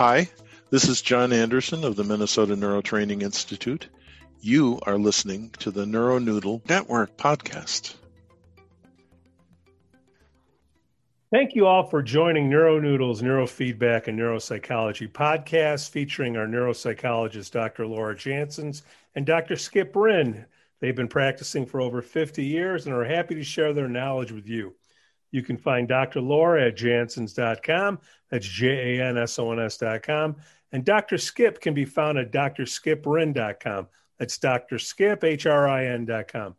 Hi, this is John Anderson of the Minnesota Neurotraining Institute. You are listening to the NeuroNoodle Network podcast. Thank you all for joining NeuroNoodle's Neurofeedback and Neuropsychology podcast featuring our neuropsychologist, Dr. Laura Jansons and Dr. Skip Rinn. They've been practicing for over 50 years and are happy to share their knowledge with you. You can find Dr. Laura at jansons.com. That's J A N S O N S.com. And Dr. Skip can be found at drskiprin.com. That's Dr. Skip, H R I N.com.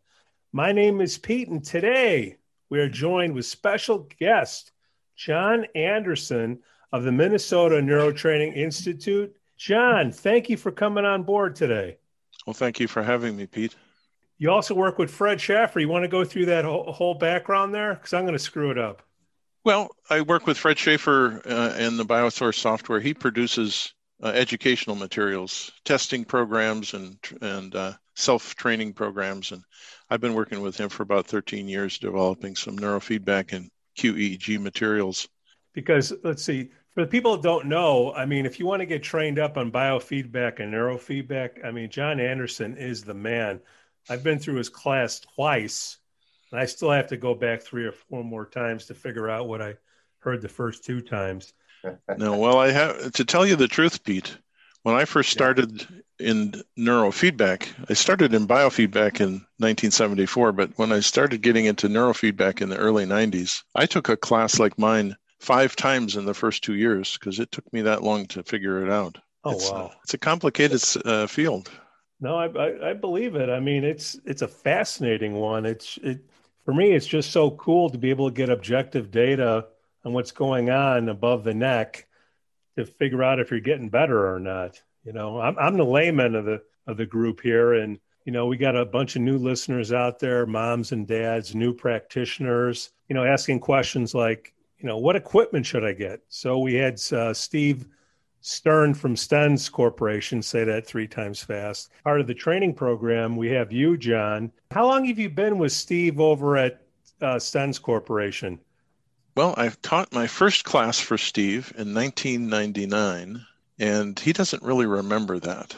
My name is Pete, and today we are joined with special guest John Anderson of the Minnesota Neurotraining Institute. John, thank you for coming on board today. Well, thank you for having me, Pete. You also work with Fred Shaffer. You want to go through that whole, background there? Because I'm going to screw it up. Well, I work with Fred Shaffer uh, in the BioSource software. He produces uh, educational materials, testing programs, and and uh, self training programs. And I've been working with him for about 13 years, developing some neurofeedback and QEEG materials. Because let's see, for the people that don't know, I mean, if you want to get trained up on biofeedback and neurofeedback, I mean, John Anderson is the man. I've been through his class twice, and I still have to go back three or four more times to figure out what I heard the first two times. no, well, I have to tell you the truth, Pete. When I first started in neurofeedback, I started in biofeedback in 1974, but when I started getting into neurofeedback in the early 90s, I took a class like mine five times in the first two years because it took me that long to figure it out. Oh, it's, wow. It's a complicated uh, field. No, I, I, I believe it. I mean, it's it's a fascinating one. It's it for me. It's just so cool to be able to get objective data on what's going on above the neck to figure out if you're getting better or not. You know, I'm I'm the layman of the of the group here, and you know, we got a bunch of new listeners out there, moms and dads, new practitioners. You know, asking questions like, you know, what equipment should I get? So we had uh, Steve Stern from Stens Corporation. Say that three times fast. Part of the training program, we have you, John. How long have you been with Steve over at uh, Stens Corporation? Well, I've taught my first class for Steve in 1999, and he doesn't really remember that.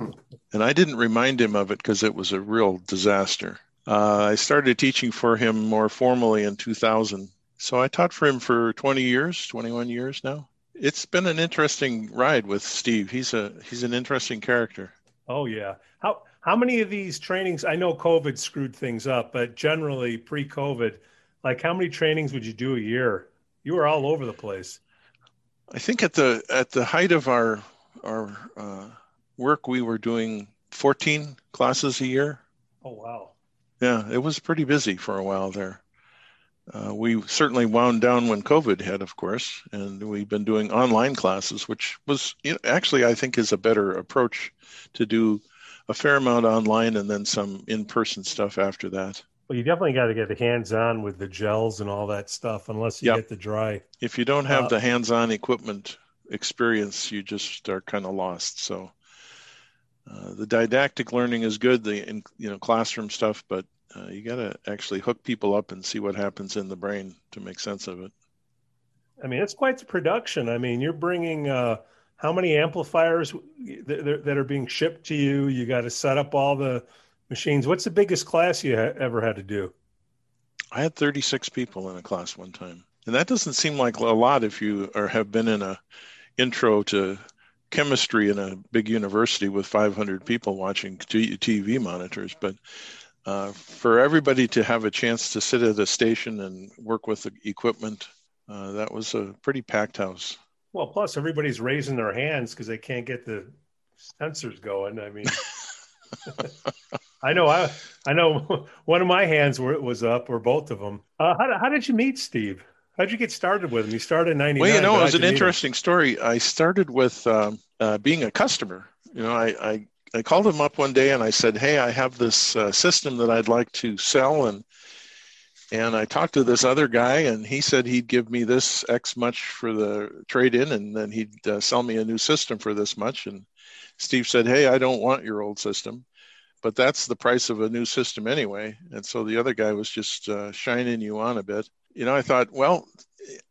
and I didn't remind him of it because it was a real disaster. Uh, I started teaching for him more formally in 2000. So I taught for him for 20 years, 21 years now it's been an interesting ride with Steve. He's a he's an interesting character. Oh yeah. How how many of these trainings? I know COVID screwed things up, but generally pre-COVID, like how many trainings would you do a year? You were all over the place. I think at the at the height of our our uh, work, we were doing 14 classes a year. Oh wow. Yeah, it was pretty busy for a while there. Uh, we certainly wound down when COVID hit, of course, and we've been doing online classes, which was you know, actually, I think, is a better approach to do a fair amount online and then some in person stuff after that. Well, you definitely got to get the hands on with the gels and all that stuff, unless you yep. get the dry. If you don't have uh, the hands on equipment experience, you just are kind of lost. So, uh, the didactic learning is good, the you know classroom stuff, but uh, you got to actually hook people up and see what happens in the brain to make sense of it. I mean, it's quite the production. I mean, you're bringing uh, how many amplifiers that, that are being shipped to you? You got to set up all the machines. What's the biggest class you ha- ever had to do? I had 36 people in a class one time, and that doesn't seem like a lot if you are have been in a intro to chemistry in a big university with 500 people watching TV monitors, but uh, for everybody to have a chance to sit at a station and work with the equipment, uh, that was a pretty packed house. Well, plus everybody's raising their hands because they can't get the sensors going. I mean, I know I I know one of my hands were, was up, or both of them. Uh, how, how did you meet Steve? How did you get started with him? You started in '99. Well, you know, it was an interesting story. I started with um, uh, being a customer. You know, I, I I called him up one day and I said, "Hey, I have this uh, system that I'd like to sell," and and I talked to this other guy, and he said he'd give me this X much for the trade in, and then he'd uh, sell me a new system for this much. And Steve said, "Hey, I don't want your old system, but that's the price of a new system anyway." And so the other guy was just uh, shining you on a bit. You know, I thought, well,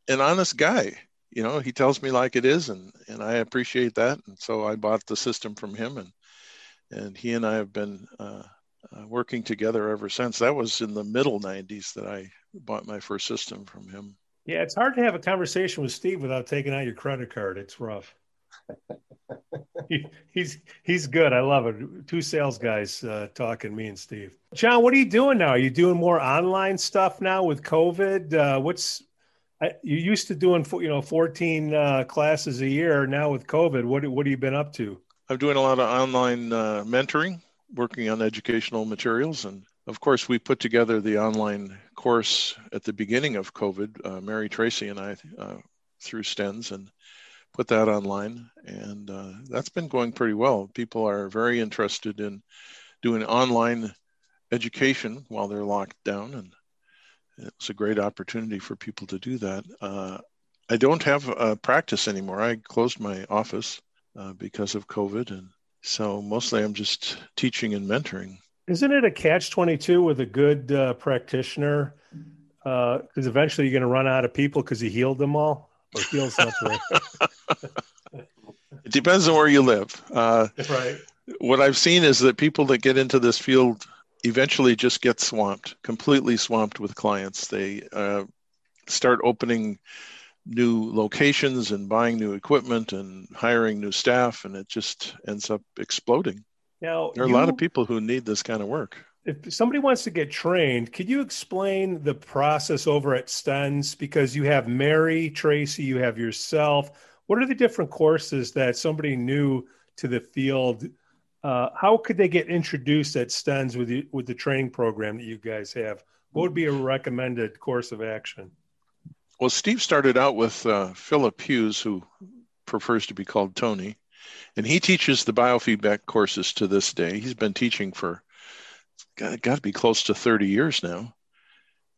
an honest guy. you know, he tells me like it is, and and I appreciate that. And so I bought the system from him, and and he and I have been uh, uh, working together ever since. That was in the middle '90s that I bought my first system from him. Yeah, it's hard to have a conversation with Steve without taking out your credit card. It's rough. he, he's he's good. I love it. Two sales guys uh, talking, me and Steve. John, what are you doing now? Are you doing more online stuff now with COVID? Uh, what's I, you used to doing you know 14 uh, classes a year. Now with COVID, what what have you been up to? I'm doing a lot of online uh, mentoring, working on educational materials, and of course, we put together the online course at the beginning of COVID. Uh, Mary Tracy and I uh, through Stens and put that online, and uh, that's been going pretty well. People are very interested in doing online education while they're locked down, and it's a great opportunity for people to do that. Uh, I don't have a practice anymore. I closed my office uh, because of COVID, and so mostly I'm just teaching and mentoring. Isn't it a catch twenty two with a good uh, practitioner? Because uh, eventually you're going to run out of people because you healed them all or healed something. it depends on where you live. Uh, right. What I've seen is that people that get into this field eventually just get swamped, completely swamped with clients. They uh, start opening new locations and buying new equipment and hiring new staff, and it just ends up exploding. Now, there are you, a lot of people who need this kind of work. If somebody wants to get trained, could you explain the process over at Stens? Because you have Mary Tracy, you have yourself. What are the different courses that somebody new to the field uh, how could they get introduced at Stens with the, with the training program that you guys have? What would be a recommended course of action? Well, Steve started out with uh, Philip Hughes, who prefers to be called Tony, and he teaches the biofeedback courses to this day. He's been teaching for got, got to be close to 30 years now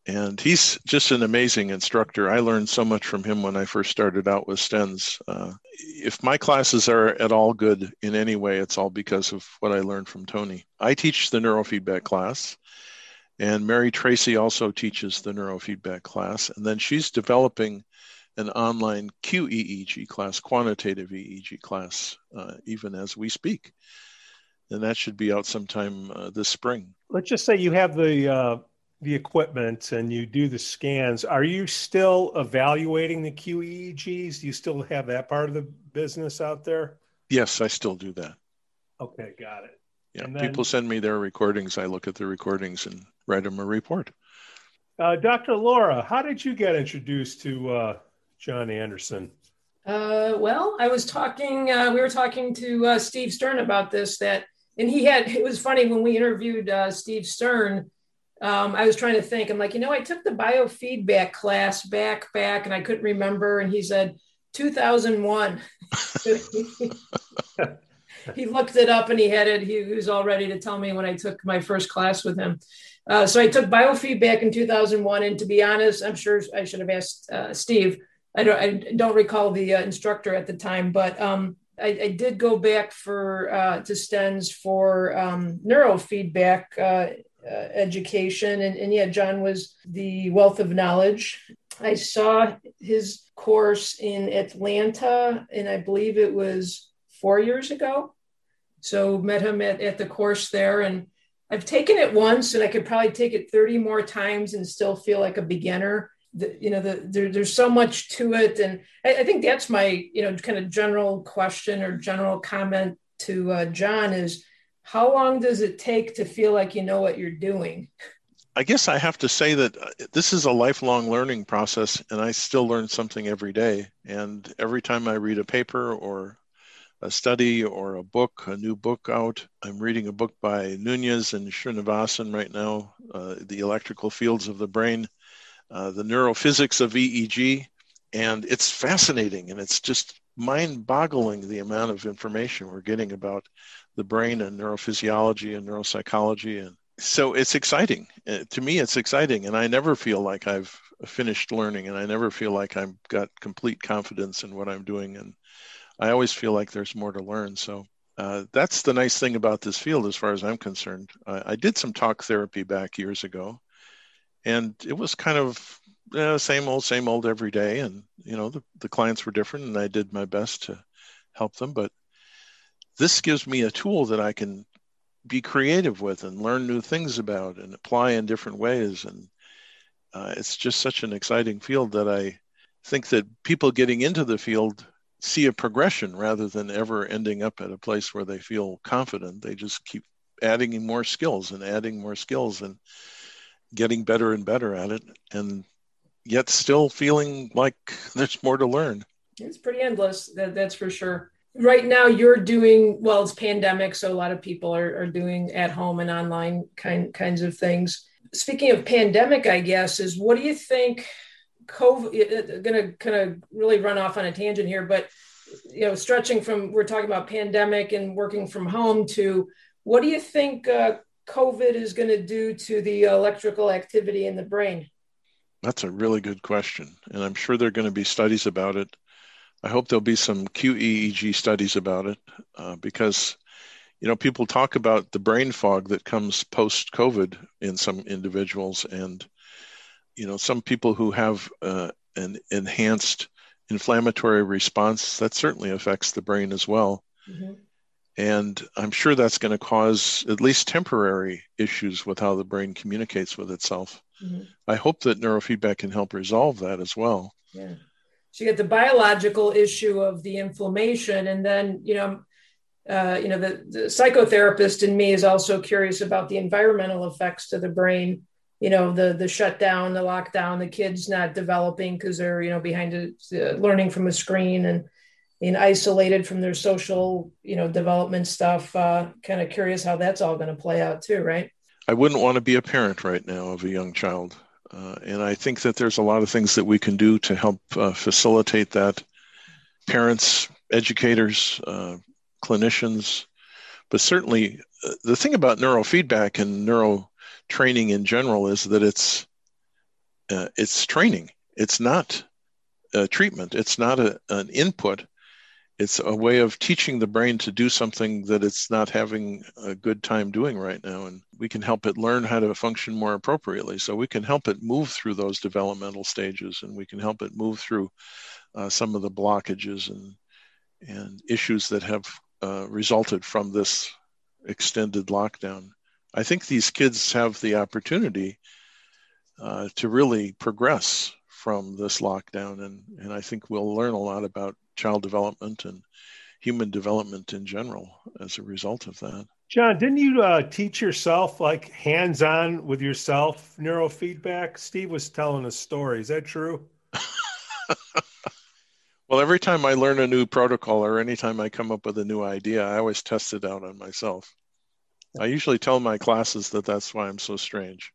and he's just an amazing instructor. I learned so much from him when I first started out with Stens. Uh, if my classes are at all good in any way, it's all because of what I learned from Tony. I teach the neurofeedback class, and Mary Tracy also teaches the neurofeedback class, and then she's developing an online QEEG class, quantitative EEG class, uh, even as we speak. And that should be out sometime uh, this spring. Let's just say you have the uh, the equipment and you do the scans, are you still evaluating the QEEGs? Do you still have that part of the business out there? Yes, I still do that. Okay, got it. Yeah, then, people send me their recordings. I look at the recordings and write them a report. Uh, Dr. Laura, how did you get introduced to uh, John Anderson? Uh, well, I was talking, uh, we were talking to uh, Steve Stern about this, that, and he had, it was funny when we interviewed uh, Steve Stern, um, I was trying to think. I'm like, you know, I took the biofeedback class back, back, and I couldn't remember. And he said 2001. he looked it up and he had it. He, he, was all ready to tell me when I took my first class with him. Uh, so I took biofeedback in 2001. And to be honest, I'm sure I should have asked uh, Steve. I don't, I don't recall the uh, instructor at the time, but um, I, I, did go back for uh, to Stens for um, neurofeedback uh, uh, education. And, and yeah, John was the wealth of knowledge. I saw his course in Atlanta, and I believe it was four years ago. So met him at, at the course there. And I've taken it once, and I could probably take it 30 more times and still feel like a beginner. The, you know, the, there, there's so much to it. And I, I, think that's my, you know, kind of general question or general comment to uh, John is how long does it take to feel like you know what you're doing? I guess I have to say that uh, this is a lifelong learning process, and I still learn something every day. And every time I read a paper or a study or a book, a new book out, I'm reading a book by Nunez and Srinivasan right now, uh, The Electrical Fields of the Brain, uh, The Neurophysics of EEG. And it's fascinating and it's just mind boggling the amount of information we're getting about the brain and neurophysiology and neuropsychology. And so it's exciting. Uh, to me it's exciting. And i never feel like i've finished learning and i never feel like i've got complete confidence in what i'm doing. And i always feel like there's more to learn so uh, that's the nice thing about this field as far as i'm concerned I, I did some talk therapy back years ago and it was kind of uh, same old, same old every day. And, you know, the, the clients were different and I did my best to help them. But this gives me a tool that I can be creative with and learn new things about and apply in different ways. And uh, it's just such an exciting field that I think that people getting into the field see a progression rather than ever ending up at a place where they feel confident. They just keep adding more skills and adding more skills and getting better and better at it. And yet still feeling like there's more to learn. It's pretty endless, that, that's for sure. Right now, you're doing well. It's pandemic, so a lot of people are, are doing at home and online kind kinds of things. Speaking of pandemic, I guess is what do you think? COVID, going to kind of really run off on a tangent here, but you know, stretching from we're talking about pandemic and working from home to what do you think uh, COVID is going to do to the electrical activity in the brain? That's a really good question. And I'm sure there are going to be studies about it. I hope there'll be some QEEG studies about it uh, because, you know, people talk about the brain fog that comes post COVID in some individuals. And, you know, some people who have uh, an enhanced inflammatory response, that certainly affects the brain as well. Mm-hmm. And I'm sure that's going to cause at least temporary issues with how the brain communicates with itself. Mm-hmm. I hope that neurofeedback can help resolve that as well. Yeah. So you get the biological issue of the inflammation, and then you know, uh, you know, the, the psychotherapist in me is also curious about the environmental effects to the brain. You know, the the shutdown, the lockdown, the kids not developing because they're you know behind a, uh, learning from a screen and being isolated from their social you know development stuff. Uh, kind of curious how that's all going to play out too, right? I wouldn't want to be a parent right now of a young child. Uh, and I think that there's a lot of things that we can do to help uh, facilitate that. Parents, educators, uh, clinicians, but certainly uh, the thing about neurofeedback and neuro training in general is that it's uh, it's training. It's not a treatment. It's not a, an input it's a way of teaching the brain to do something that it's not having a good time doing right now and we can help it learn how to function more appropriately so we can help it move through those developmental stages and we can help it move through uh, some of the blockages and and issues that have uh, resulted from this extended lockdown i think these kids have the opportunity uh, to really progress from this lockdown and, and i think we'll learn a lot about child development and human development in general as a result of that. John, didn't you uh, teach yourself like hands on with yourself neurofeedback? Steve was telling a story. Is that true? well, every time I learn a new protocol or anytime I come up with a new idea, I always test it out on myself. I usually tell my classes that that's why I'm so strange.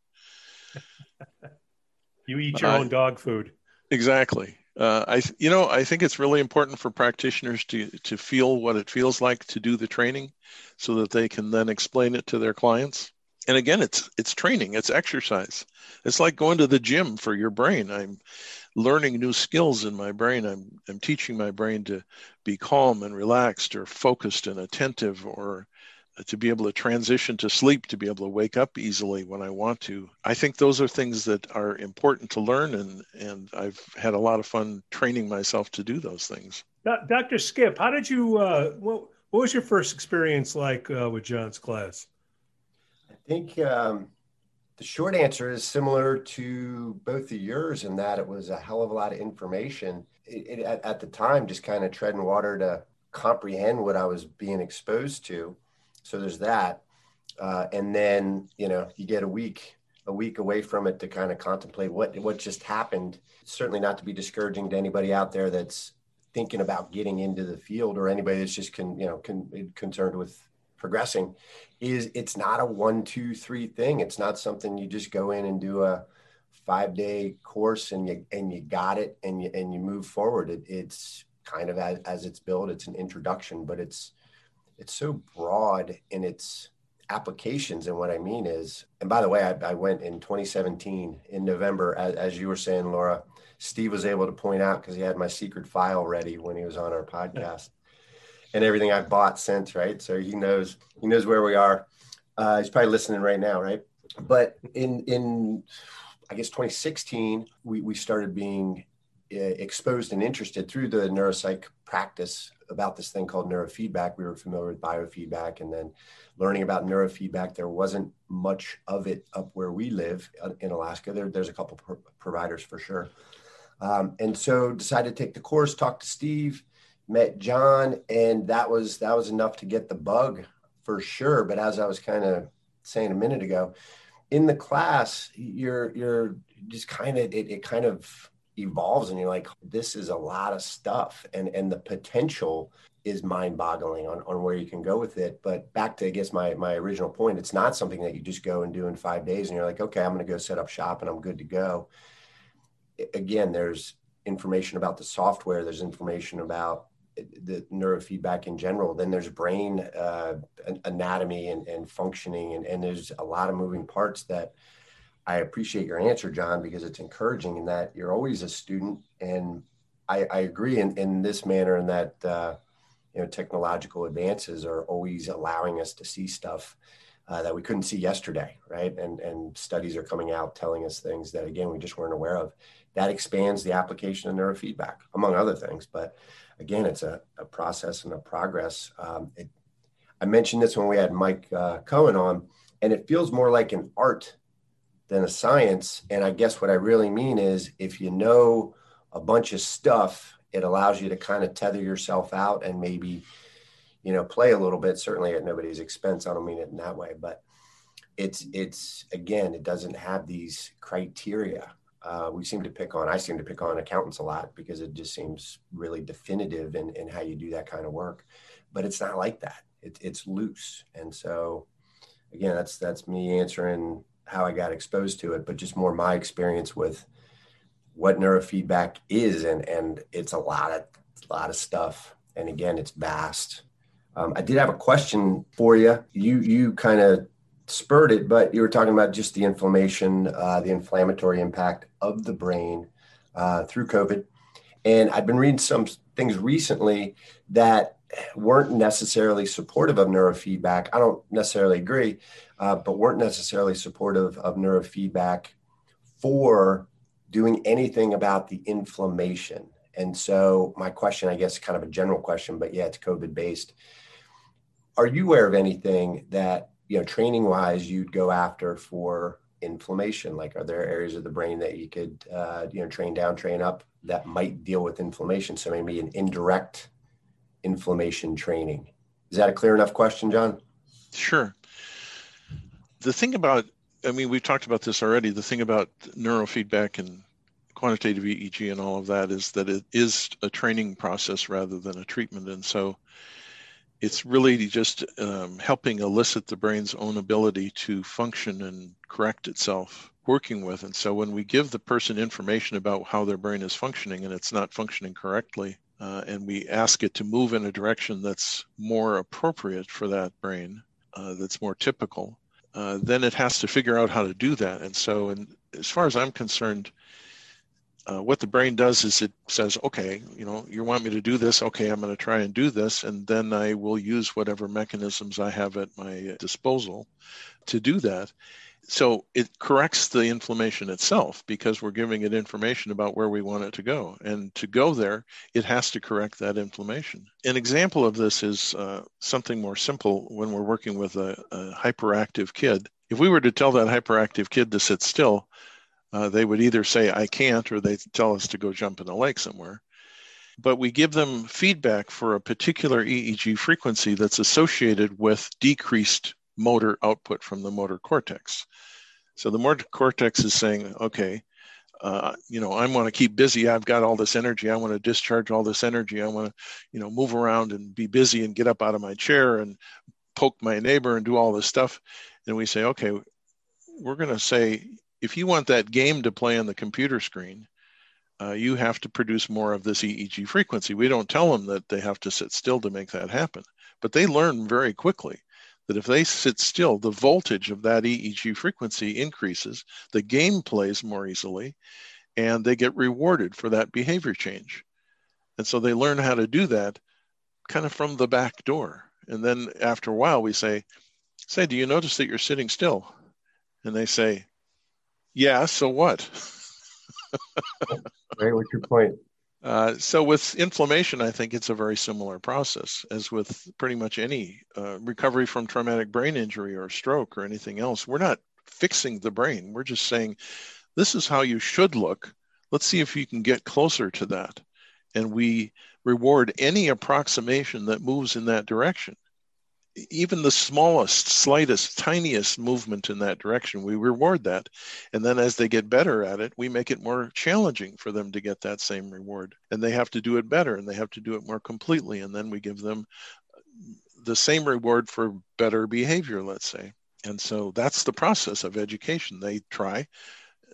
you eat your uh, own dog food. Exactly. Uh, I, you know, I think it's really important for practitioners to to feel what it feels like to do the training, so that they can then explain it to their clients. And again, it's it's training, it's exercise. It's like going to the gym for your brain. I'm learning new skills in my brain. I'm I'm teaching my brain to be calm and relaxed, or focused and attentive, or to be able to transition to sleep, to be able to wake up easily when I want to. I think those are things that are important to learn, and and I've had a lot of fun training myself to do those things. Dr. Skip, how did you? Uh, what, what was your first experience like uh, with John's class? I think um, the short answer is similar to both of yours in that it was a hell of a lot of information. It, it, at, at the time, just kind of treading water to comprehend what I was being exposed to so there's that. Uh, and then, you know, you get a week, a week away from it to kind of contemplate what, what just happened. Certainly not to be discouraging to anybody out there that's thinking about getting into the field or anybody that's just can, you know, con- concerned with progressing is it's not a one, two, three thing. It's not something you just go in and do a five day course and you, and you got it and you, and you move forward. It, it's kind of as, as it's built, it's an introduction, but it's, it's so broad in its applications. And what I mean is, and by the way, I, I went in 2017 in November, as, as, you were saying, Laura. Steve was able to point out because he had my secret file ready when he was on our podcast, and everything I've bought since, right? So he knows he knows where we are. Uh, he's probably listening right now, right? But in in I guess 2016, we, we started being uh, exposed and interested through the neuropsych practice about this thing called neurofeedback. We were familiar with biofeedback and then learning about neurofeedback. There wasn't much of it up where we live in Alaska. There, there's a couple pro- providers for sure. Um, and so decided to take the course, talked to Steve, met John, and that was that was enough to get the bug for sure. But as I was kind of saying a minute ago, in the class, you're you're just kind of it, it kind of evolves and you're like, this is a lot of stuff. And and the potential is mind-boggling on, on where you can go with it. But back to I guess my my original point, it's not something that you just go and do in five days and you're like, okay, I'm gonna go set up shop and I'm good to go again, there's information about the software, there's information about the neurofeedback in general. Then there's brain uh, anatomy and, and functioning, and, and there's a lot of moving parts that I appreciate your answer, John, because it's encouraging in that you're always a student. And I, I agree in, in this manner, in that uh, you know technological advances are always allowing us to see stuff uh, that we couldn't see yesterday, right? And and studies are coming out telling us things that again we just weren't aware of that expands the application of neurofeedback, among other things. But again, it's a, a process and a progress. Um, it, I mentioned this when we had Mike uh, Cohen on, and it feels more like an art than a science. And I guess what I really mean is if you know a bunch of stuff, it allows you to kind of tether yourself out and maybe, you know, play a little bit, certainly at nobody's expense. I don't mean it in that way, but it's, it's again, it doesn't have these criteria uh, we seem to pick on, I seem to pick on accountants a lot because it just seems really definitive in, in how you do that kind of work. But it's not like that. It, it's loose. And so, again, that's that's me answering how I got exposed to it, but just more my experience with what neurofeedback is, and and it's a lot of a lot of stuff. And again, it's vast. Um, I did have a question for you. You you kind of spurred it, but you were talking about just the inflammation, uh, the inflammatory impact of the brain uh, through COVID. And I've been reading some things recently that weren't necessarily supportive of neurofeedback. I don't necessarily agree, uh, but weren't necessarily supportive of neurofeedback for doing anything about the inflammation. And so, my question, I guess, kind of a general question, but yeah, it's COVID based. Are you aware of anything that you know, training wise, you'd go after for inflammation? Like, are there areas of the brain that you could, uh, you know, train down, train up that might deal with inflammation? So maybe an indirect inflammation training. Is that a clear enough question, John? Sure. The thing about, I mean, we've talked about this already. The thing about neurofeedback and quantitative EEG and all of that is that it is a training process rather than a treatment. And so, it's really just um, helping elicit the brain's own ability to function and correct itself working with and so when we give the person information about how their brain is functioning and it's not functioning correctly uh, and we ask it to move in a direction that's more appropriate for that brain uh, that's more typical uh, then it has to figure out how to do that and so and as far as i'm concerned uh, what the brain does is it says, okay, you know, you want me to do this. Okay, I'm going to try and do this. And then I will use whatever mechanisms I have at my disposal to do that. So it corrects the inflammation itself because we're giving it information about where we want it to go. And to go there, it has to correct that inflammation. An example of this is uh, something more simple when we're working with a, a hyperactive kid. If we were to tell that hyperactive kid to sit still, uh, they would either say, I can't, or they tell us to go jump in the lake somewhere. But we give them feedback for a particular EEG frequency that's associated with decreased motor output from the motor cortex. So the motor cortex is saying, okay, uh, you know, I want to keep busy. I've got all this energy. I want to discharge all this energy. I want to, you know, move around and be busy and get up out of my chair and poke my neighbor and do all this stuff. And we say, okay, we're going to say if you want that game to play on the computer screen, uh, you have to produce more of this EEG frequency. We don't tell them that they have to sit still to make that happen, but they learn very quickly that if they sit still, the voltage of that EEG frequency increases, the game plays more easily, and they get rewarded for that behavior change. And so they learn how to do that kind of from the back door. And then after a while, we say, Say, do you notice that you're sitting still? And they say, Yeah, so what? right, what's your point? Uh, so with inflammation, I think it's a very similar process as with pretty much any uh, recovery from traumatic brain injury or stroke or anything else. We're not fixing the brain. We're just saying, this is how you should look. Let's see if you can get closer to that. And we reward any approximation that moves in that direction even the smallest, slightest, tiniest movement in that direction, we reward that. And then as they get better at it, we make it more challenging for them to get that same reward. And they have to do it better and they have to do it more completely. And then we give them the same reward for better behavior, let's say. And so that's the process of education. They try,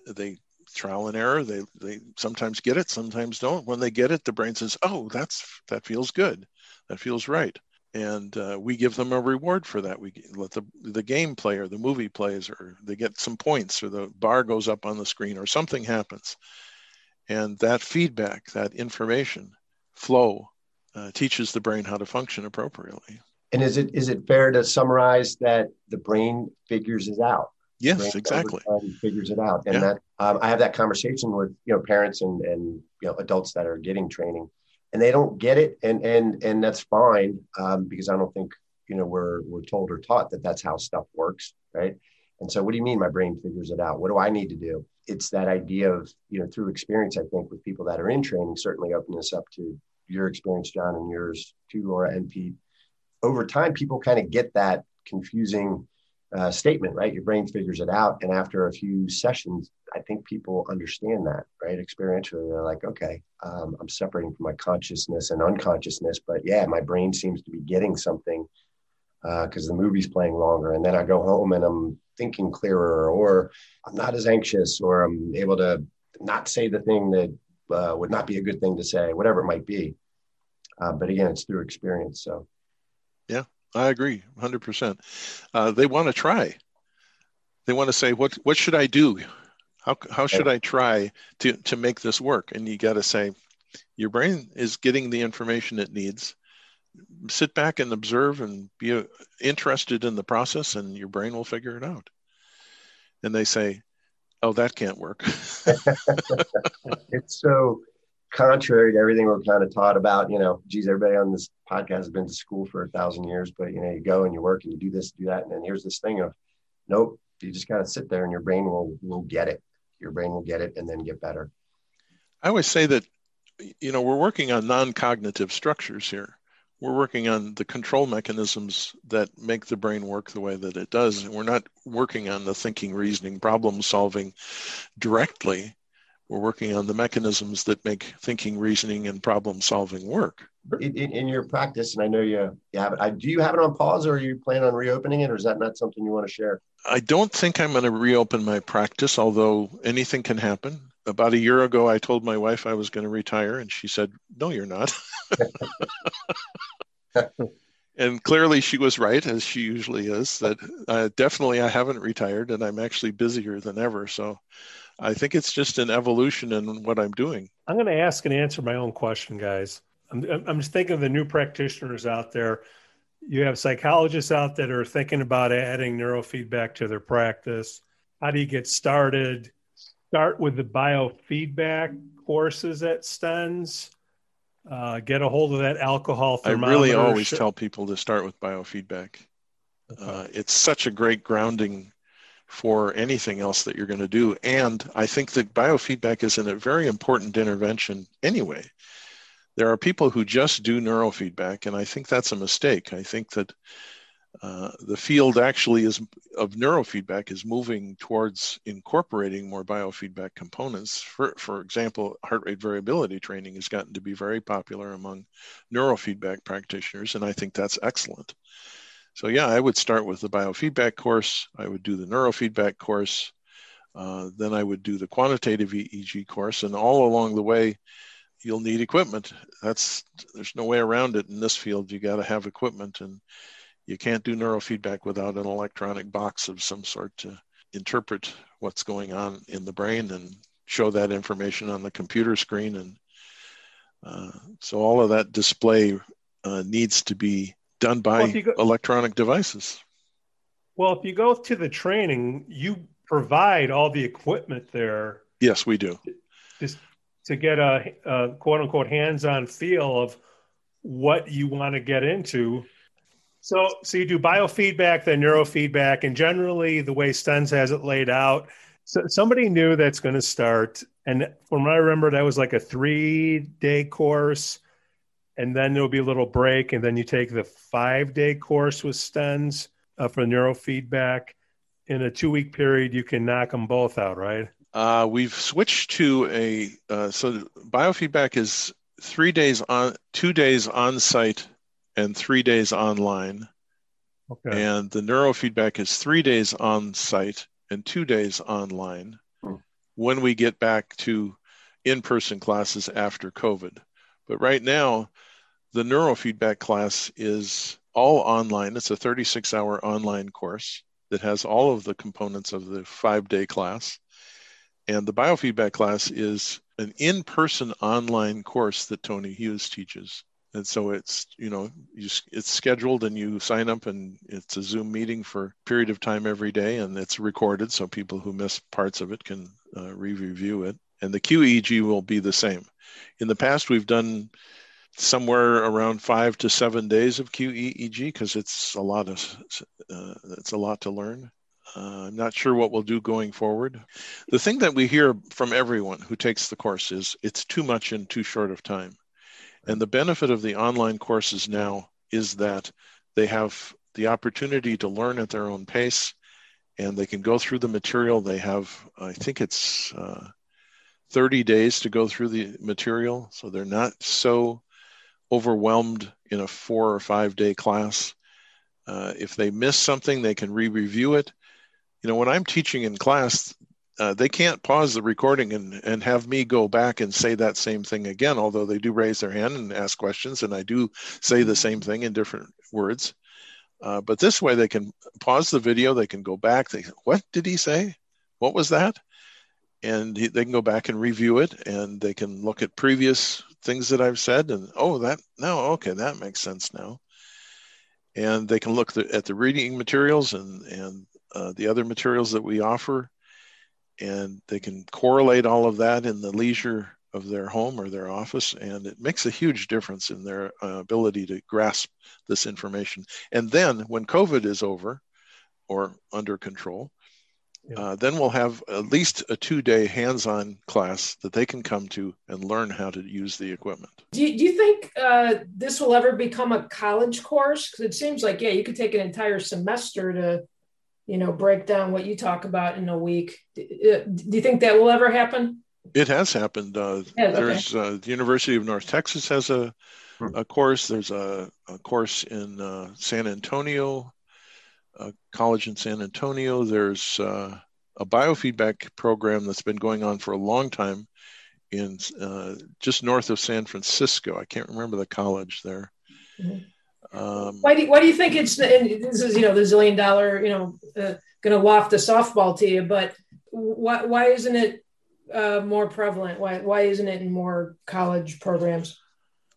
they trial and error. They they sometimes get it, sometimes don't. When they get it, the brain says, "Oh, that's that feels good. That feels right." And uh, we give them a reward for that. We let the the game play or the movie plays, or they get some points, or the bar goes up on the screen, or something happens, and that feedback, that information flow, uh, teaches the brain how to function appropriately. And is it is it fair to summarize that the brain figures it out? Yes, exactly. Figures it out, and yeah. that um, I have that conversation with you know parents and and you know adults that are getting training and they don't get it, and and and that's fine um, because I don't think you know we're we're told or taught that that's how stuff works, right? And so, what do you mean my brain figures it out? What do I need to do? It's that idea of you know through experience. I think with people that are in training, certainly open this up to your experience, John, and yours too, Laura and Pete. Over time, people kind of get that confusing uh, statement, right? Your brain figures it out, and after a few sessions, I think people understand that, right? Experientially, they're like, okay, um, I'm separating from my consciousness and unconsciousness, but yeah, my brain seems to be getting something because uh, the movie's playing longer, and then I go home and I'm thinking clearer, or I'm not as anxious, or I'm able to not say the thing that uh, would not be a good thing to say, whatever it might be. Uh, but again, it's through experience. So, yeah, I agree, hundred uh, percent. They want to try. They want to say, "What what should I do? How how should I try to to make this work?" And you got to say, your brain is getting the information it needs. Sit back and observe and be uh, interested in the process, and your brain will figure it out. And they say, "Oh, that can't work." it's so contrary to everything we're kind of taught about, you know, geez, everybody on this podcast has been to school for a thousand years, but you know, you go and you work and you do this, do that, and then here's this thing of, nope, you just got to sit there and your brain will will get it. Your brain will get it and then get better. I always say that, you know, we're working on non-cognitive structures here. We're working on the control mechanisms that make the brain work the way that it does. And we're not working on the thinking, reasoning, problem solving directly we're working on the mechanisms that make thinking, reasoning, and problem solving work. In, in, in, your practice, and I know you, you have it, I, do you have it on pause or are you planning on reopening it or is that not something you want to share? I don't think I'm going to reopen my practice, although anything can happen. About a year ago, I told my wife I was going to retire, and she said, No, you're not. and clearly she was right as she usually is that uh, definitely i haven't retired and i'm actually busier than ever so I think it's just an evolution in what I'm doing. I'm going to ask and answer my own question, guys. I'm, I'm just thinking of the new practitioners out there. You have psychologists out that are thinking about adding neurofeedback to their practice. How do you get started? Start with the biofeedback courses at Stens. Uh, get a hold of that alcohol thermometer. I really always tell people to start with biofeedback. Okay. Uh, it's such a great grounding for anything else that you're going to do. And I think that biofeedback is in a very important intervention anyway. There are people who just do neurofeedback, and I think that's a mistake. I think that uh, the field actually is of neurofeedback is moving towards incorporating more biofeedback components. For, for example, heart rate variability training has gotten to be very popular among neurofeedback practitioners, and I think that's excellent. So yeah, I would start with the biofeedback course. I would do the neurofeedback course. Uh, then I would do the quantitative EEG course, and all along the way, you'll need equipment. That's there's no way around it in this field. You got to have equipment, and you can't do neurofeedback without an electronic box of some sort to interpret what's going on in the brain and show that information on the computer screen. And uh, so all of that display uh, needs to be done by well, go, electronic devices. Well, if you go to the training, you provide all the equipment there. Yes, we do. Just to get a, a quote unquote hands on feel of what you want to get into. So, so you do biofeedback, then neurofeedback, and generally the way Stens has it laid out. So somebody new that's going to start, and from what I remember, that was like a three day course, and then there'll be a little break, and then you take the five day course with Stens uh, for neurofeedback. In a two week period, you can knock them both out, right? Uh, we've switched to a uh, so biofeedback is three days on, two days on site, and three days online. Okay. And the neurofeedback is three days on site and two days online. Hmm. When we get back to in-person classes after COVID, but right now, the neurofeedback class is all online. It's a 36-hour online course that has all of the components of the five-day class and the biofeedback class is an in person online course that Tony Hughes teaches. And so it's, you know, you, it's scheduled and you sign up and it's a Zoom meeting for a period of time every day and it's recorded so people who miss parts of it can uh, re-review it. And the QEEG will be the same. In the past, we've done somewhere around five to seven days of QEEG because it's a lot of uh, it's a lot to learn. Uh, I'm not sure what we'll do going forward. The thing that we hear from everyone who takes the course is it's too much in too short of time. And the benefit of the online courses now is that they have the opportunity to learn at their own pace and they can go through the material. They have, I think it's uh, 30 days to go through the material. So they're not so overwhelmed in a four or five day class. Uh, if they miss something, they can re review it you know, when I'm teaching in class, uh, they can't pause the recording and, and have me go back and say that same thing again, although they do raise their hand and ask questions, and I do say the same thing in different words. Uh, but this way, they can pause the video, they can go back. They, what did he say? What was that? And he, they can go back and review it, and they can look at previous things that I've said, and oh, that now okay, that makes sense now. And they can look the, at the reading materials and and uh, the other materials that we offer, and they can correlate all of that in the leisure of their home or their office, and it makes a huge difference in their uh, ability to grasp this information. And then when COVID is over or under control, yeah. Uh, then we'll have at least a two day hands on class that they can come to and learn how to use the equipment. Do you, do you think uh, this will ever become a college course? Because it seems like, yeah, you could take an entire semester to you know, break down what you talk about in a week. Do, uh, do you think that will ever happen? It has happened. Uh, there's uh, the University of North Texas has a, hmm. a course. There's a, a course in uh, San Antonio, a college in San Antonio. There's uh, a biofeedback program that's been going on for a long time in uh, just north of San Francisco. I can't remember the college there. Mm-hmm. Um, why do Why do you think it's this is you know the zillion dollar you know uh, going to waft a softball to you, but why why isn't it uh, more prevalent? Why why isn't it in more college programs?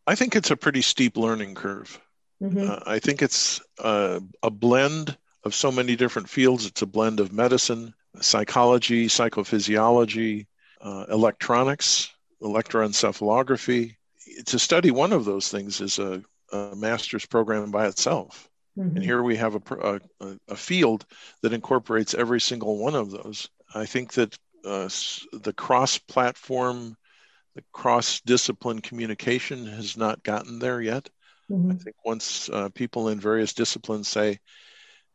I think it's a pretty steep learning curve. Mm-hmm. Uh, I think it's a blend of so many different fields. It's a blend of medicine, psychology, psychophysiology, uh, electronics, electroencephalography. To study one of those things is a a master's program by itself. Mm-hmm. And here we have a, a, a, field that incorporates every single one of those. I think that uh, the cross platform, the cross discipline communication has not gotten there yet. Mm-hmm. I think once uh, people in various disciplines say,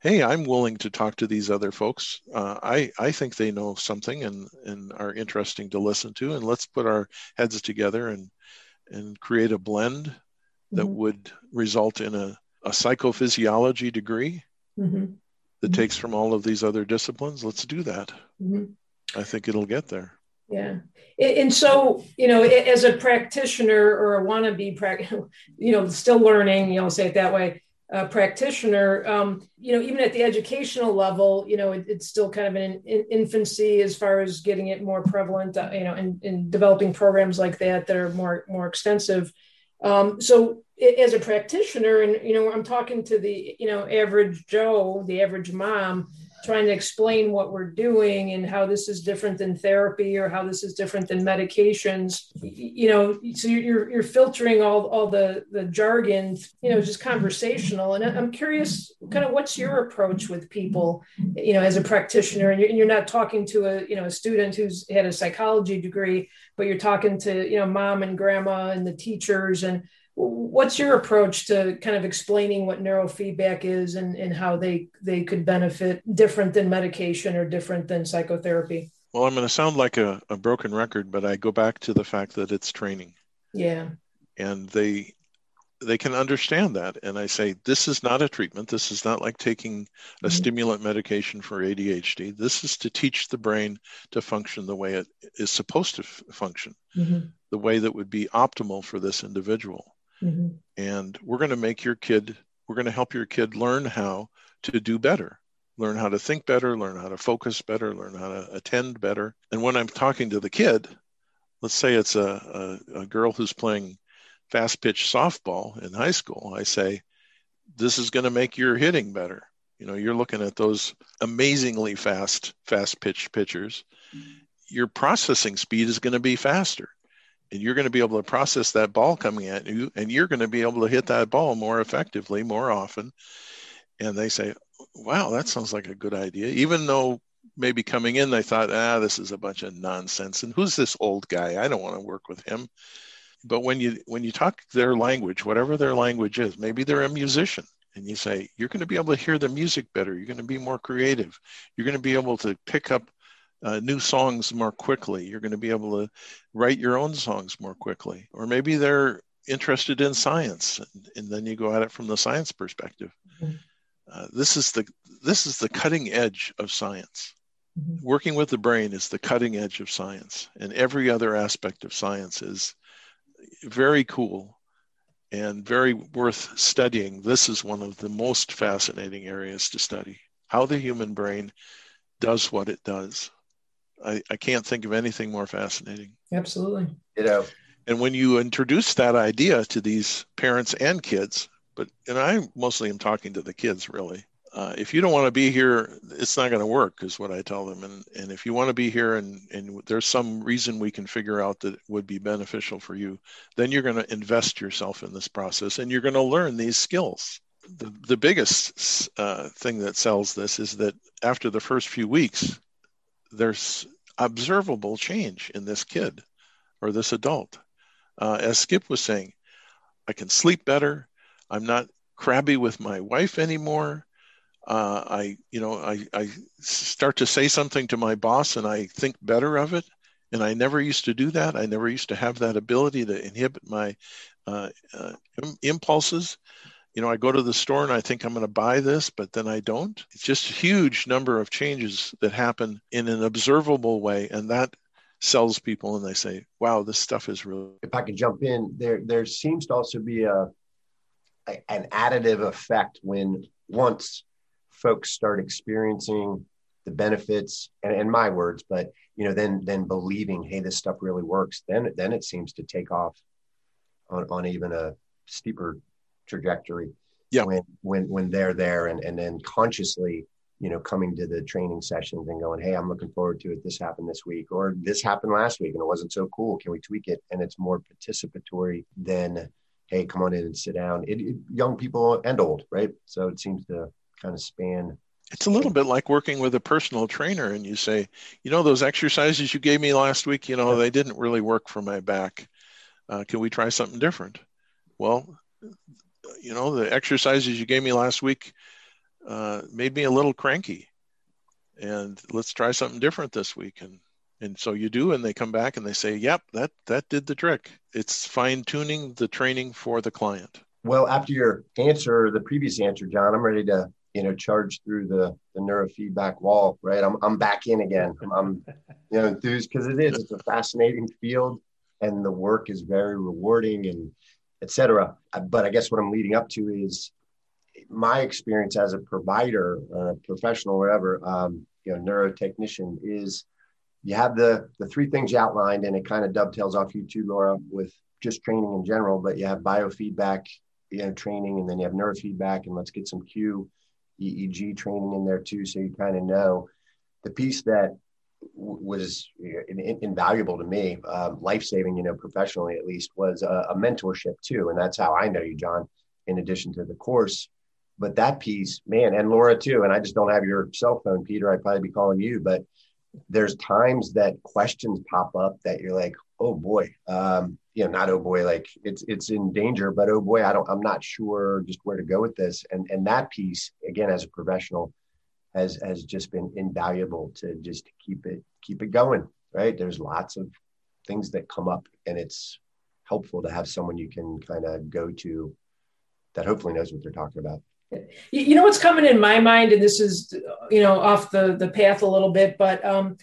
hey, I'm willing to talk to these other folks. Uh, I, I think they know something and, and are interesting to listen to. And let's put our heads together and, and create a blend that mm-hmm. would result in a, a psychophysiology degree mm-hmm. that mm-hmm. takes from all of these other disciplines. Let's do that. Mm-hmm. I think it'll get there. Yeah. And so, you know, as a practitioner or a wannabe, you know, still learning, you know, say it that way, uh, practitioner, um, you know, even at the educational level, you know, it, it's still kind of in, in, infancy as far as getting it more prevalent, uh, you know, in developing programs like that that are more more extensive. Um, so as a practitioner, and you know, I'm talking to the you know average Joe, the average mom. Trying to explain what we're doing and how this is different than therapy or how this is different than medications. You know so you're you're filtering all all the the jargon you know just conversational. And i'm curious kind of what's your approach with people you know as a practitioner? And you're, not talking to a you know a student who's had a psychology degree but you're talking to you know mom and grandma and the teachers and what's your approach to kind of explaining what neurofeedback is and, and how they they could benefit different than medication or different than psychotherapy? Well i'm going to sound like a, a broken record but i go back to the fact that it's training. Yeah. And they they can understand that. And i say this is not a treatment. This is not like taking a mm-hmm. stimulant medication for adhd this is to teach the brain to function the way it is supposed to f- function. Mm-hmm. the way that would be optimal for this individual Mm-hmm. And we're going to make your kid, we're going to help your kid learn how to do better, learn how to think better, learn how to focus better, learn how to attend better. And when I'm talking to the kid, let's say it's a, a, a girl who's playing fast pitch softball in high school, I say, this is going to make your hitting better. You know, you're looking at those amazingly fast, fast pitch pitchers. Mm-hmm. Your processing speed is going to be faster and you're going to be able to process that ball coming at you and you're going to be able to hit that ball more effectively more often. And they say wow that sounds like a good idea. Even though maybe coming in they thought ah this is a bunch of nonsense and who's this old guy? I don't want to work with him. But when you when you talk their language whatever their language is maybe they're a musician and you say you're going to be able to hear the music better. You're going to be more creative. You're going to be able to pick up uh, new songs more quickly. You're going to be able to write your own songs more quickly. Or maybe they're interested in science, and, and then you go at it from the science perspective. Mm-hmm. Uh, this is the this is the cutting edge of science. Mm-hmm. Working with the brain is the cutting edge of science, and every other aspect of science is very cool and very worth studying. This is one of the most fascinating areas to study how the human brain does what it does. I, I can't think of anything more fascinating. Absolutely. You know, and when you introduce that idea to these parents and kids, but and I mostly am talking to the kids really. Uh, if you don't want to be here, it's not going to work, is what I tell them. And and if you want to be here, and and there's some reason we can figure out that would be beneficial for you, then you're going to invest yourself in this process, and you're going to learn these skills. The the biggest uh, thing that sells this is that after the first few weeks, there's observable change in this kid or this adult. Uh, as Skip was saying, I can sleep better. I'm not crabby with my wife anymore. Uh, I, you know, I, I start to say something to my boss and I think better of it. And I never used to do that. I never used to have that ability to inhibit my uh, uh, impulses you know, I go to the store and I think I'm going to buy this, but then I don't. It's just a huge number of changes that happen in an observable way. And that sells people and they say, wow, this stuff is really. If I could jump in, there, there seems to also be a, a an additive effect when once folks start experiencing the benefits and, and my words, but you know, then then believing, hey, this stuff really works, then then it seems to take off on, on even a steeper trajectory yeah. when when when they're there and and then consciously you know coming to the training sessions and going hey i'm looking forward to it. This happened this week or this happened last week and it wasn't so cool. Can we tweak it? And it's more participatory than hey come on in and sit down. It, it, young people and old right? So it seems to kind of span it's a little bit like working with a personal trainer and you say you know those exercises you gave me last week? You know they didn't really work for my back. Uh, can we try something different? Well you know, the exercises you gave me last week uh, made me a little cranky, and let's try something different this week. And and so you do, and they come back and they say, "Yep, that that did the trick." It's fine tuning the training for the client. Well, after your answer, the previous answer, John, I'm ready to you know charge through the the neurofeedback wall. Right, I'm I'm back in again. I'm, I'm you know enthused because it is. It's a fascinating field, and the work is very rewarding and etc. But I guess what I'm leading up to is my experience as a provider, uh, professional, whatever, um, you know, neurotechnician is you have the the three things you outlined, and it kind of dovetails off you too, Laura, with just training in general. But you have biofeedback, you know, training, and then you have neurofeedback, and let's get some cue. EEG training in there too, so you kind of know the piece that was invaluable to me, um, life saving, you know, professionally at least, was a, a, mentorship too. And that's how I know you, John, in addition to the course. But that piece, man, and Laura too. And I just don't have your cell phone, Peter. I'd probably be calling you, but there's times that questions pop up that you're like, oh boy, um, you know, not oh boy, like it's it's in danger, but oh boy, I don't, I'm not sure just where to go with this. And and that piece, again, as a professional, has has just been invaluable to just keep it keep it going right? There's lots of things that come up and it's helpful to have someone you can kind of go to that hopefully knows what they're talking about. You know what's coming in my mind and this is you know off the the path a little bit but um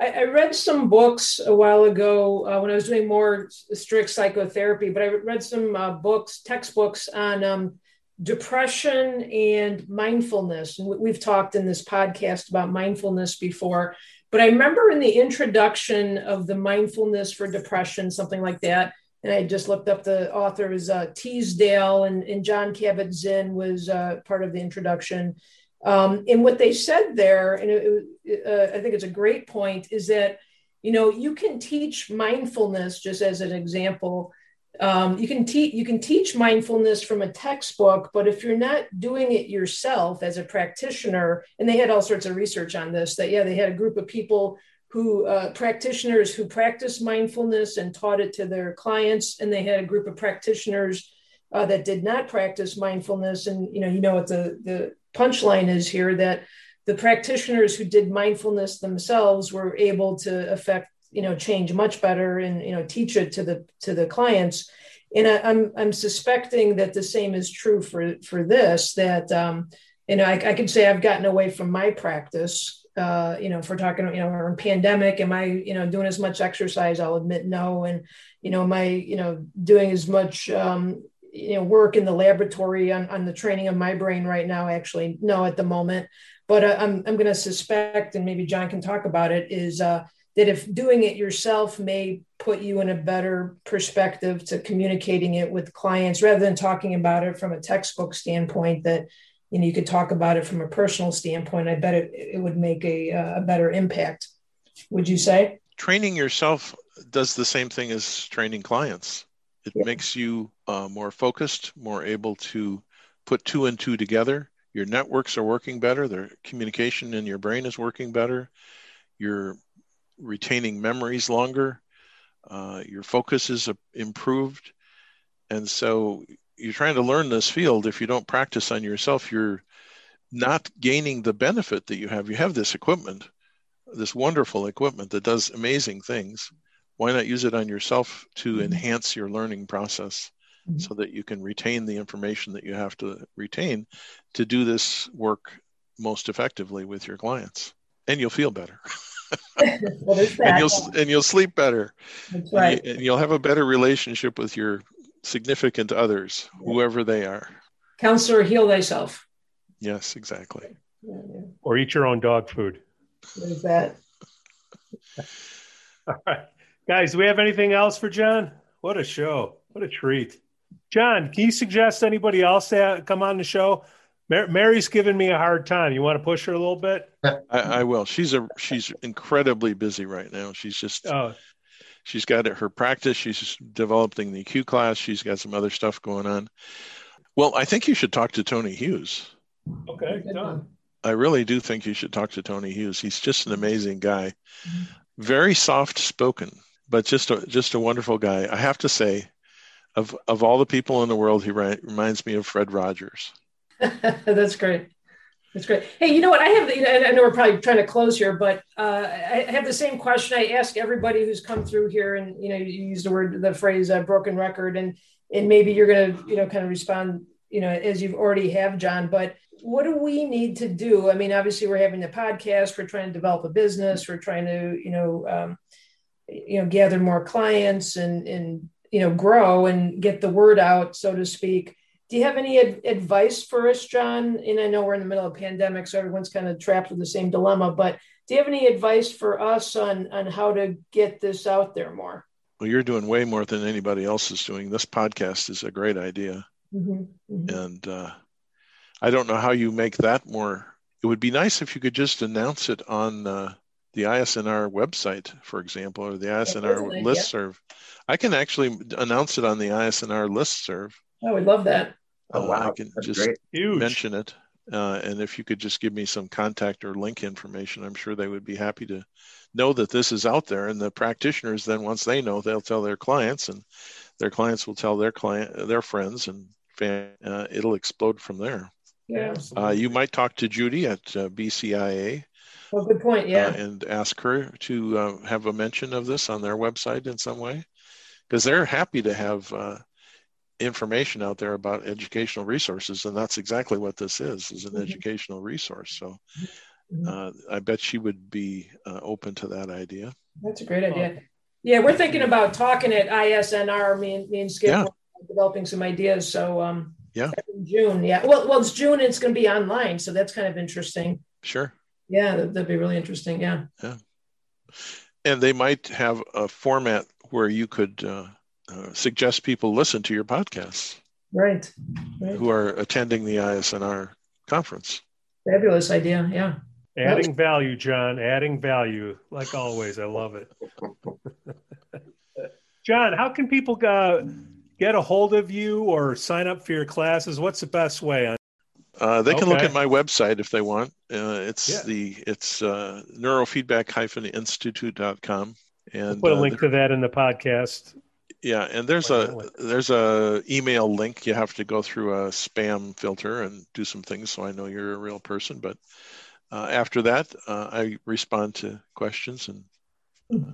I, I read some books a while ago uh, when I was doing more strict psychotherapy, but I read some uh, books, textbooks on um, depression and mindfulness. And we've talked in this podcast about mindfulness before, but I remember in the introduction of the mindfulness for depression, something like that. And I just looked up the authors, uh, Teasdale and, and Jon Kabat-Zinn was uh, part of the introduction. Um, and what they said there, and it, it, uh, I think it's a great point, is that you know you can teach mindfulness just as an example um, you can teach you can teach mindfulness from a textbook but if you're not doing it yourself as a practitioner and they had all sorts of research on this that yeah they had a group of people who uh, practitioners who practiced mindfulness and taught it to their clients and they had a group of practitioners uh, that did not practice mindfulness. And you know you know what the the punchline is here that the practitioners who did mindfulness themselves were able to affect you know change much better and you know teach it to the to the clients. And I, am I'm, I'm suspecting that the same is true for for this that um, you know I, I could say I've gotten away from my practice uh, you know if we're talking you know in pandemic am I you know doing as much exercise? I'll admit no. And you know am I you know doing as much um, you know work in the laboratory on, on the training of my brain right now? Actually no at the moment. But uh, I'm, I'm going to suspect and maybe john can talk about it is uh, that if doing it yourself may put you in a better perspective to communicating it with clients rather than talking about it from a textbook standpoint that you know you could talk about it from a personal standpoint i bet it, it would make a, a better impact. Would you say? Training yourself does the same thing as training clients. It yeah. makes you uh, more focused more able to put two and two together. Your networks are working better the communication in your brain is working better you're retaining memories longer. Uh, your focus is improved. And so you're trying to learn this field. If you don't practice on yourself, you're not gaining the benefit that you have. You have this equipment, this wonderful equipment that does amazing things. Why not use it on yourself to mm-hmm. enhance your learning process mm-hmm. so that you can retain the information that you have to retain to do this work most effectively with your clients? And you'll feel better. well, and you'll and you'll sleep better. That's right. And, you, will have a better relationship with your significant others, yeah. whoever they are. Counselor, heal thyself. Yes, exactly. Yeah, yeah. Or eat your own dog food. There's that. All right, guys. Do we have anything else for John? What a show! What a treat. John, can you suggest anybody else that come on the show? Mary's giving me a hard time. You want to push her a little bit? I, I will. She's a she's incredibly busy right now. She's just oh. she's got her practice. She's developing the Q class. She's got some other stuff going on. Well, I think you should talk to Tony Hughes. Okay, done. I really do think you should talk to Tony Hughes. He's just an amazing guy. Very soft spoken, but just a just a wonderful guy. I have to say, of of all the people in the world, he reminds me of Fred Rogers. That's great. That's great. Hey, you know what? I have, I know we're probably trying to close here, but uh, I have the same question I ask everybody who's come through here. And, you know, you use the word, the phrase uh, broken record, and, and maybe you're going to, you know, kind of respond, you know, as you've already have, John. But what do we need to do? I mean, obviously, we're having a podcast, we're trying to develop a business, we're trying to, you know, um, you know, gather more clients and, and, you know, grow and get the word out, so to speak do you have any ad- advice for us, John? And I know we're in the middle of a pandemic, so everyone's kind of trapped with the same dilemma. But do you have any advice for us on on how to get this out there more? Well, you're doing way more than anybody else is doing. This podcast is a great idea, mm-hmm, mm-hmm. and uh, I don't know how you make that more. It would be nice if you could just announce it on uh, the ISNR website, for example, or the ISNR list serve. I can actually announce it on the ISNR list serve. Oh, we love that. Oh, wow. Uh, I can That's just mention it. Uh, and if you could just give me some contact or link information, I'm sure they would be happy to know that this is out there. And the practitioners then, once they know, they'll tell their clients, and their clients will tell their client, their friends, and uh, it'll explode from there. Yeah. Uh, you might talk to Judy at uh, BCIA. Well, good point. Yeah. Uh, and ask her to uh, have a mention of this on their website in some way, because they're happy to have information out there about educational resources and that's exactly what this is is an mm-hmm. educational resource. So mm-hmm. uh, i bet she would be uh, open to that idea. That's a great idea. Yeah we're thinking about talking at isnr me and, me and skip yeah. developing some ideas so um yeah. in june yeah. Well, well it's june and it's going to be online so that's kind of interesting. Sure. Yeah that'd, that'd be really interesting yeah. Yeah. And they might have a format where you could uh, uh, suggest people listen to your podcasts. Right. right. Who are attending the ISNR conference. Fabulous idea. Yeah. Adding value, John. Adding value. Like always. I love it. John, how can people uh, get a hold of you or sign up for your classes? What's the best way? Uh, they can okay. look at my website if they want. Uh, it's yeah. the it's uh, neurofeedback-institute.com. And we'll put a uh, link to that in the podcast yeah, and there's a there's a email link. You have to go through a spam filter and do some things, so I know you're a real person. But uh, after that, uh, I respond to questions and. Uh,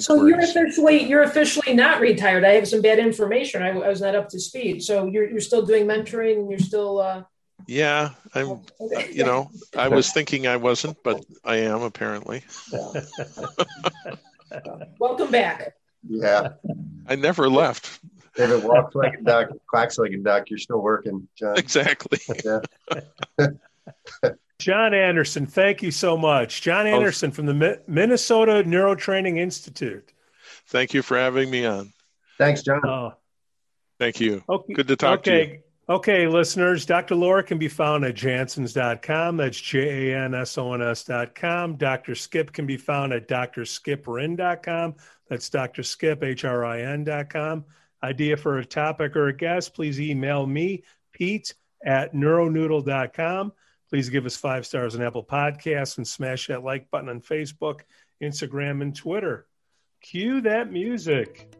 so you're officially you're officially not retired. I have some bad information. I, I was not up to speed. So you're you're still doing mentoring and you're still. Uh... Yeah, I'm. Oh, okay. You know, I was thinking I wasn't, but I am apparently. Welcome back. Yeah. I never left. If it walks like a duck, quacks like a duck, you're still working, John. Exactly. Yeah. John Anderson, thank you so much. John oh. Anderson from the Minnesota Neurotraining Institute. Thank you for having me on. Thanks, John. Uh, thank you. Okay. Good to talk okay. to you. Okay, listeners, Dr. Laura can be found at jansons.com. That's J A N S O N S.com. Dr. Skip can be found at drskiphrin.com. That's Dr. Skip, H-R-I-N dot com. Idea for a topic or a guest, please email me, Pete at neuronoodle.com. Please give us five stars on Apple Podcasts and smash that like button on Facebook, Instagram, and Twitter. Cue that music.